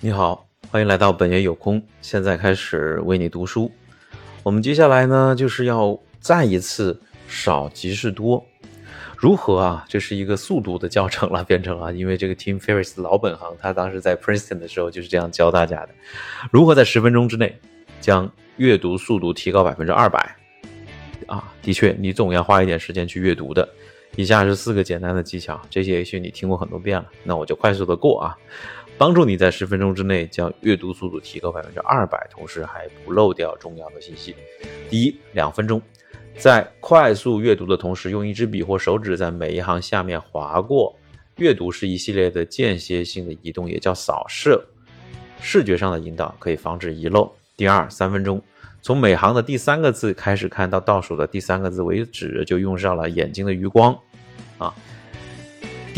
你好，欢迎来到本月有空。现在开始为你读书。我们接下来呢，就是要再一次少即是多。如何啊？这是一个速读的教程了，变成了，因为这个 Tim Ferriss 老本行，他当时在 Princeton 的时候就是这样教大家的：如何在十分钟之内将阅读速度提高百分之二百？啊，的确，你总要花一点时间去阅读的。以下是四个简单的技巧，这些也许你听过很多遍了，那我就快速的过啊。帮助你在十分钟之内将阅读速度提高百分之二百，同时还不漏掉重要的信息。第一，两分钟，在快速阅读的同时，用一支笔或手指在每一行下面划过。阅读是一系列的间歇性的移动，也叫扫射。视觉上的引导可以防止遗漏。第二，三分钟，从每行的第三个字开始看到倒数的第三个字为止，就用上了眼睛的余光啊。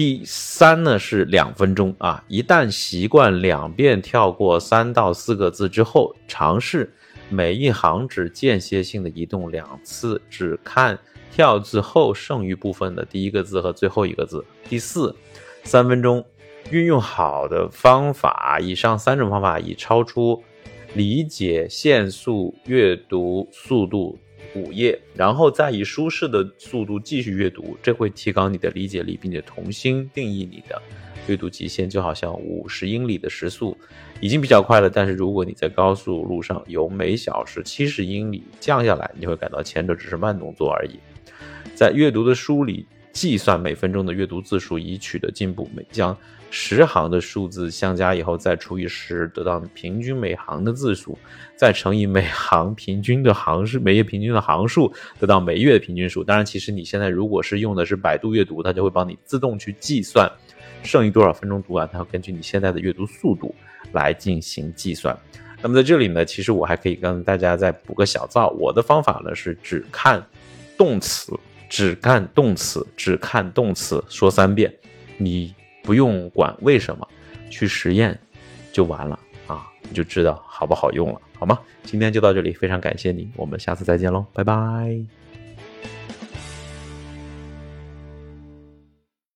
第三呢是两分钟啊，一旦习惯两遍跳过三到四个字之后，尝试每一行只间歇性的移动两次，只看跳字后剩余部分的第一个字和最后一个字。第四，三分钟运用好的方法，以上三种方法已超出理解限速阅读速度。五页，然后再以舒适的速度继续阅读，这会提高你的理解力，并且重新定义你的阅读极限。就好像五十英里的时速已经比较快了，但是如果你在高速路上由每小时七十英里降下来，你会感到前者只是慢动作而已。在阅读的书里。计算每分钟的阅读字数以取得进步，每将十行的数字相加以后再除以十，得到平均每行的字数，再乘以每行平均的行数，每页平均的行数，得到每月的平均数。当然，其实你现在如果是用的是百度阅读，它就会帮你自动去计算剩余多少分钟读完，它会根据你现在的阅读速度来进行计算。那么在这里呢，其实我还可以跟大家再补个小灶，我的方法呢是只看动词。只看动词，只看动词，说三遍，你不用管为什么，去实验就完了啊，你就知道好不好用了，好吗？今天就到这里，非常感谢你，我们下次再见喽，拜拜。